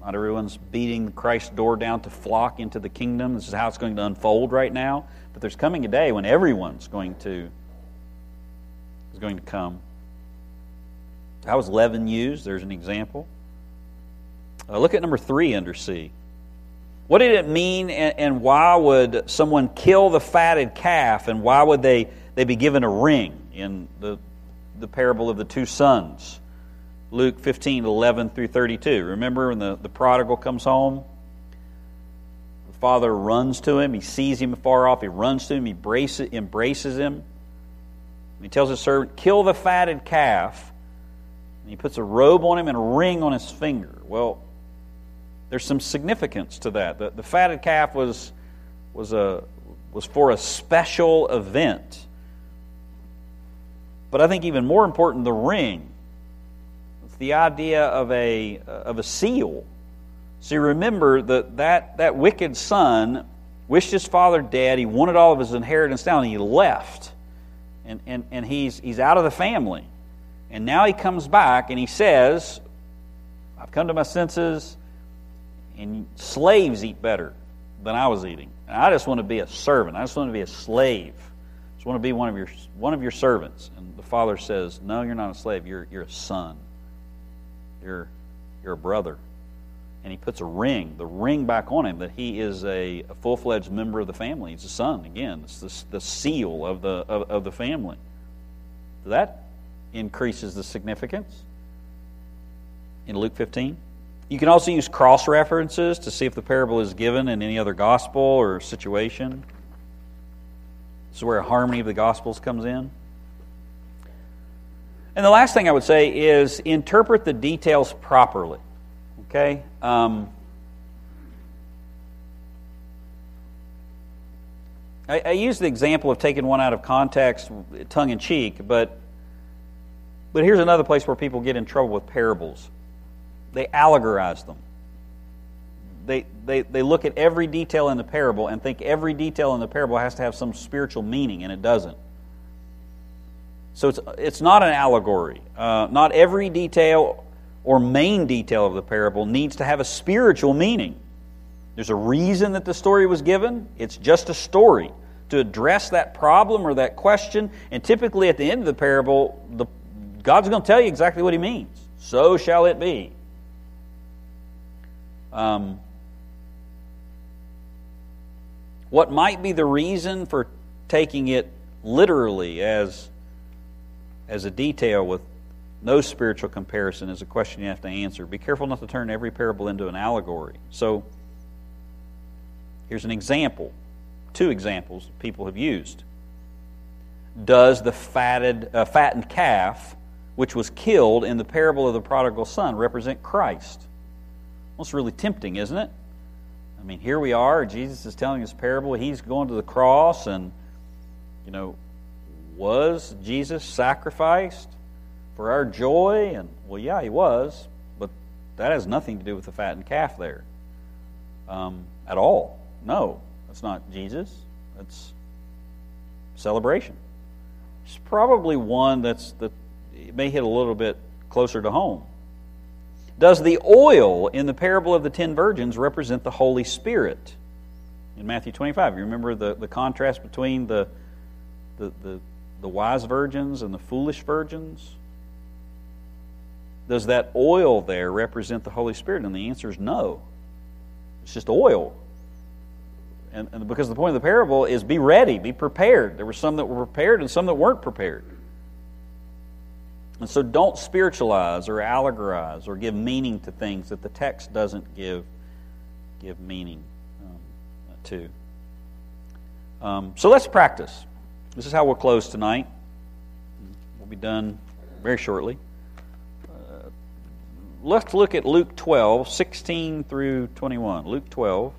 Not everyone's beating Christ's door down to flock into the kingdom. This is how it's going to unfold right now. But there's coming a day when everyone's going to is going to come. How was leaven used? There's an example. Uh, look at number three under C. What did it mean, and, and why would someone kill the fatted calf, and why would they, they be given a ring in the, the parable of the two sons? Luke 15, 11 through 32. Remember when the, the prodigal comes home? The father runs to him. He sees him far off. He runs to him. He embraces, embraces him. he tells his servant, Kill the fatted calf. And he puts a robe on him and a ring on his finger. Well, there's some significance to that. The, the fatted calf was, was, a, was for a special event. But I think even more important, the ring. It's the idea of a, of a seal. See, remember that, that that wicked son wished his father dead. He wanted all of his inheritance down, and he left. And, and, and he's, he's out of the family. And now he comes back and he says, I've come to my senses and slaves eat better than I was eating. And I just want to be a servant. I just want to be a slave. I just want to be one of your one of your servants. And the father says, "No, you're not a slave. You're you're a son. You're you're a brother." And he puts a ring, the ring back on him that he is a, a full fledged member of the family. He's a son. Again, it's the, the seal of the of, of the family. That increases the significance in Luke 15. You can also use cross references to see if the parable is given in any other gospel or situation. This is where a harmony of the gospels comes in. And the last thing I would say is interpret the details properly. Okay? Um, I, I use the example of taking one out of context, tongue in cheek, but, but here's another place where people get in trouble with parables they allegorize them. They, they, they look at every detail in the parable and think every detail in the parable has to have some spiritual meaning, and it doesn't. So it's, it's not an allegory. Uh, not every detail or main detail of the parable needs to have a spiritual meaning. There's a reason that the story was given, it's just a story to address that problem or that question. And typically at the end of the parable, the, God's going to tell you exactly what He means. So shall it be. Um, what might be the reason for taking it literally as as a detail with no spiritual comparison is a question you have to answer. Be careful not to turn every parable into an allegory. So, here's an example two examples people have used. Does the fatted, uh, fattened calf, which was killed in the parable of the prodigal son, represent Christ? Well, it's really tempting, isn't it? I mean, here we are. Jesus is telling his parable. He's going to the cross, and, you know, was Jesus sacrificed for our joy? And, well, yeah, he was, but that has nothing to do with the fattened calf there um, at all. No, that's not Jesus. That's celebration. It's probably one that's that may hit a little bit closer to home. Does the oil in the parable of the ten virgins represent the Holy Spirit? In Matthew 25, you remember the, the contrast between the, the, the, the wise virgins and the foolish virgins? Does that oil there represent the Holy Spirit? And the answer is no. It's just oil. And, and, because the point of the parable is be ready, be prepared. There were some that were prepared and some that weren't prepared. And so don't spiritualize or allegorize or give meaning to things that the text doesn't give, give meaning um, to. Um, so let's practice. This is how we'll close tonight. We'll be done very shortly. Uh, let's look at Luke 12, 16 through 21. Luke 12.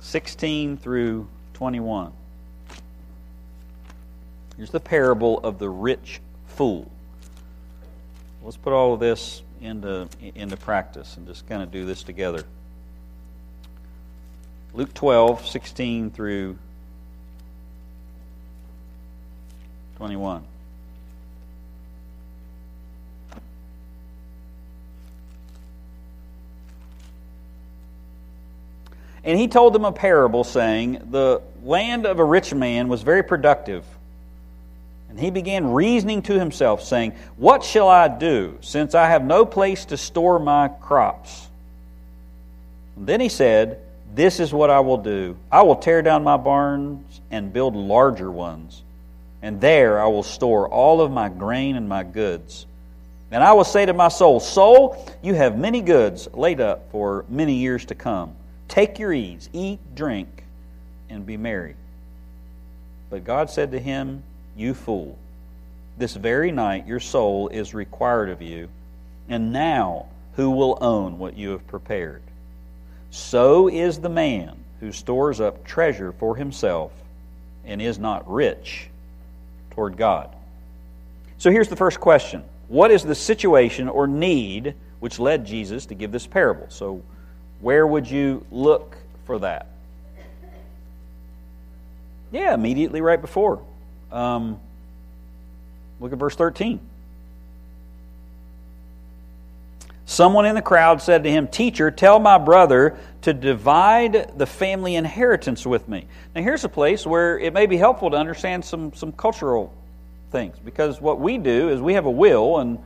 16 through 21. Here's the parable of the rich fool. Let's put all of this into, into practice and just kind of do this together. Luke 12, 16 through 21. And he told them a parable, saying, The land of a rich man was very productive. And he began reasoning to himself, saying, What shall I do, since I have no place to store my crops? And then he said, This is what I will do. I will tear down my barns and build larger ones, and there I will store all of my grain and my goods. And I will say to my soul, Soul, you have many goods laid up for many years to come. Take your ease, eat, drink, and be merry. But God said to him, You fool, this very night your soul is required of you, and now who will own what you have prepared? So is the man who stores up treasure for himself and is not rich toward God. So here's the first question What is the situation or need which led Jesus to give this parable? So where would you look for that? Yeah, immediately right before. Um, look at verse 13. Someone in the crowd said to him, Teacher, tell my brother to divide the family inheritance with me. Now, here's a place where it may be helpful to understand some, some cultural things because what we do is we have a will, and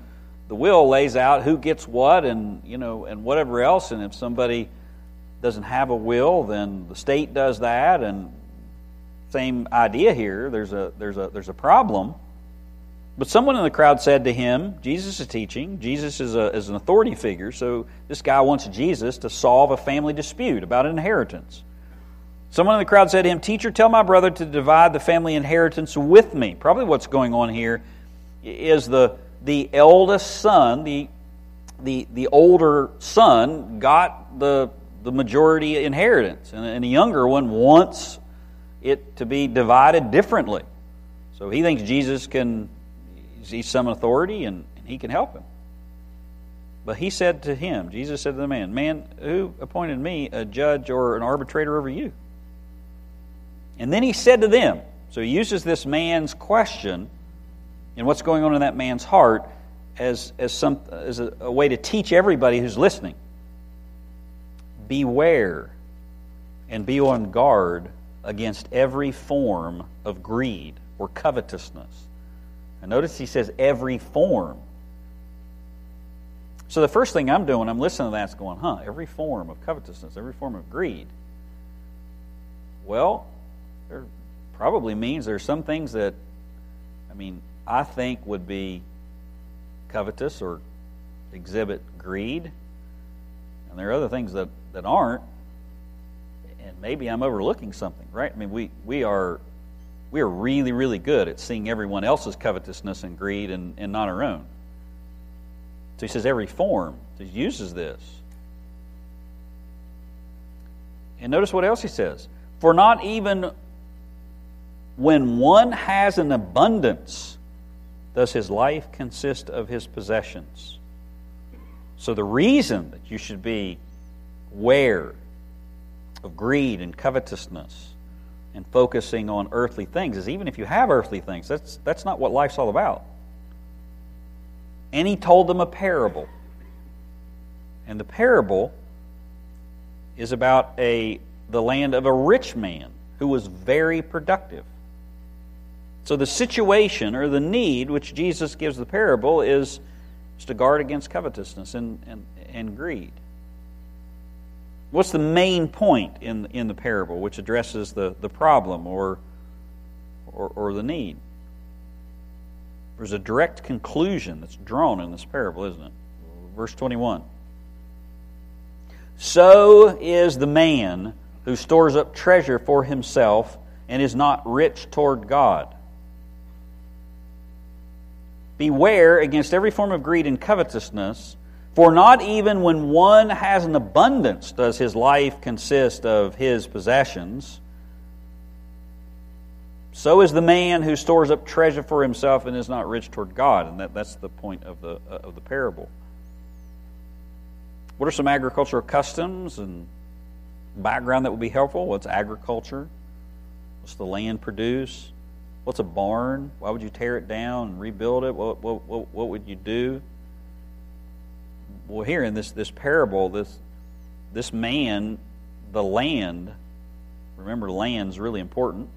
the will lays out who gets what and you know and whatever else and if somebody doesn't have a will then the state does that and same idea here. There's a there's a there's a problem. But someone in the crowd said to him jesus is teaching. Jesus is, a, is an authority figure. So this guy wants jesus to solve a family dispute about an inheritance. Someone in the crowd said to him teacher tell my brother to divide the family inheritance with me. Probably what's going on here is the the eldest son, the, the, the older son, got the, the majority inheritance, and, and the younger one wants it to be divided differently. So he thinks Jesus can, he's some authority and, and he can help him. But he said to him, Jesus said to the man, Man, who appointed me a judge or an arbitrator over you? And then he said to them, so he uses this man's question and what's going on in that man's heart as, as, some, as a, a way to teach everybody who's listening. Beware and be on guard against every form of greed or covetousness. And notice he says every form. So the first thing I'm doing, I'm listening to that, going, huh, every form of covetousness, every form of greed. Well, there probably means there's some things that, I mean, I think would be covetous or exhibit greed. And there are other things that, that aren't. Maybe I'm overlooking something, right? I mean, we, we are we are really, really good at seeing everyone else's covetousness and greed and, and not our own. So he says every form. He uses this. And notice what else he says. For not even when one has an abundance does his life consist of his possessions. So the reason that you should be aware of greed and covetousness and focusing on earthly things is even if you have earthly things, that's, that's not what life's all about. And he told them a parable. And the parable is about a, the land of a rich man who was very productive. So the situation or the need which Jesus gives the parable is, is to guard against covetousness and, and, and greed. What's the main point in, in the parable which addresses the, the problem or, or, or the need? There's a direct conclusion that's drawn in this parable, isn't it? Verse 21. So is the man who stores up treasure for himself and is not rich toward God. Beware against every form of greed and covetousness for not even when one has an abundance does his life consist of his possessions. So is the man who stores up treasure for himself and is not rich toward God. And that, that's the point of the, uh, of the parable. What are some agricultural customs and background that would be helpful? What's agriculture? What's the land produce? What's a barn? Why would you tear it down and rebuild it? What, what, what, what would you do? Well, here in this, this parable, this, this man, the land, remember, land's really important.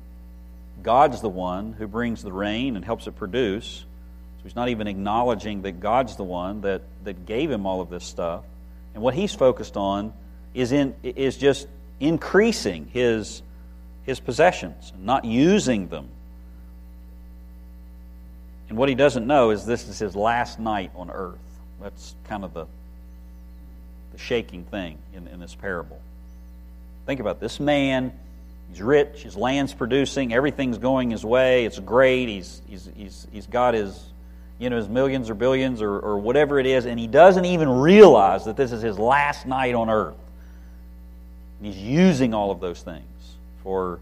God's the one who brings the rain and helps it produce. So he's not even acknowledging that God's the one that, that gave him all of this stuff. And what he's focused on is, in, is just increasing his, his possessions, not using them. And what he doesn't know is this is his last night on earth. That's kind of the the shaking thing in, in this parable. Think about this man. He's rich. His land's producing. Everything's going his way. It's great. He's, he's, he's, he's got his, you know, his millions or billions or, or whatever it is, and he doesn't even realize that this is his last night on earth. He's using all of those things for,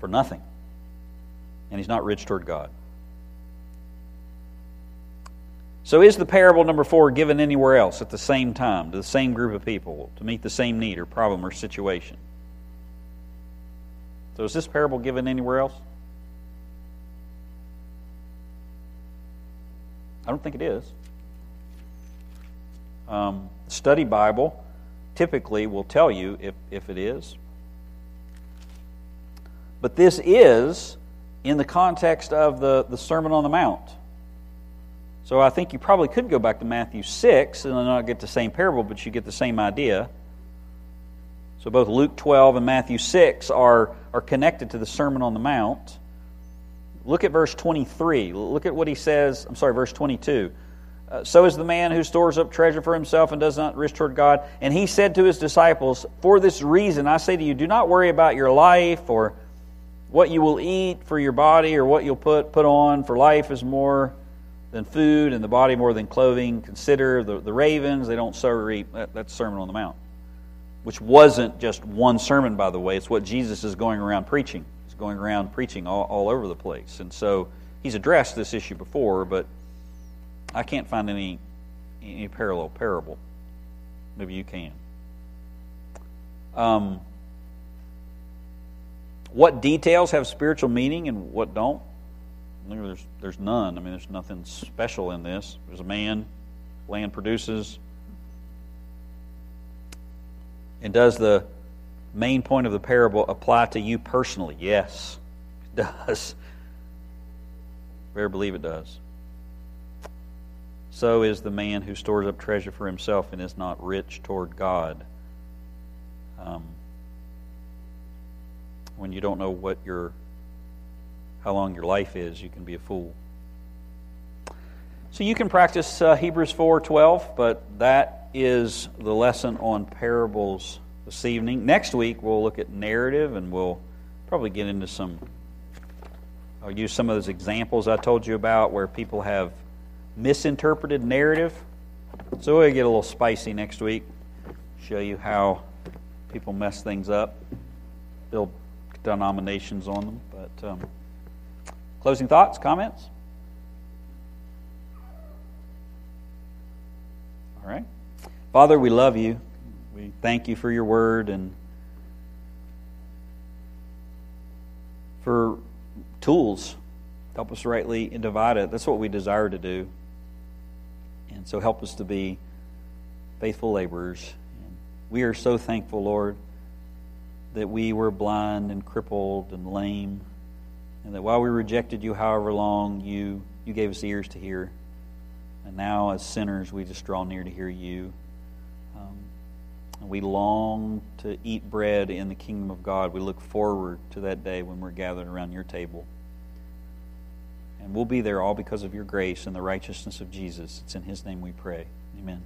for nothing. And he's not rich toward God. So, is the parable number four given anywhere else at the same time to the same group of people to meet the same need or problem or situation? So, is this parable given anywhere else? I don't think it is. Um, study Bible typically will tell you if, if it is. But this is in the context of the, the Sermon on the Mount. So I think you probably could go back to Matthew 6 and not get the same parable, but you get the same idea. So both Luke 12 and Matthew 6 are, are connected to the Sermon on the Mount. Look at verse 23. Look at what he says. I'm sorry, verse 22. Uh, so is the man who stores up treasure for himself and does not risk toward God. And he said to his disciples, For this reason I say to you, do not worry about your life or what you will eat for your body or what you'll put, put on, for life is more than food, and the body more than clothing. Consider the, the ravens, they don't sow or eat. That, that's Sermon on the Mount. Which wasn't just one sermon, by the way. It's what Jesus is going around preaching. He's going around preaching all, all over the place. And so he's addressed this issue before, but I can't find any, any parallel parable. Maybe you can. Um, what details have spiritual meaning and what don't? There's, there's none. I mean, there's nothing special in this. There's a man, land produces. And does the main point of the parable apply to you personally? Yes, it does. Better believe it does. So is the man who stores up treasure for himself and is not rich toward God. Um, when you don't know what your how long your life is, you can be a fool. So you can practice uh, Hebrews 4:12, but that is the lesson on parables this evening. Next week we'll look at narrative and we'll probably get into some I'll use some of those examples I told you about where people have misinterpreted narrative. So we'll get a little spicy next week. Show you how people mess things up, build denominations on them. But um, closing thoughts, comments? All right. Father, we love you. We thank you for your word and for tools. Help us rightly divide it. That's what we desire to do. And so help us to be faithful laborers. And we are so thankful, Lord, that we were blind and crippled and lame, and that while we rejected you however long, you, you gave us ears to hear. And now, as sinners, we just draw near to hear you. Um, and we long to eat bread in the kingdom of God. We look forward to that day when we're gathered around your table. And we'll be there all because of your grace and the righteousness of Jesus. It's in his name we pray. Amen.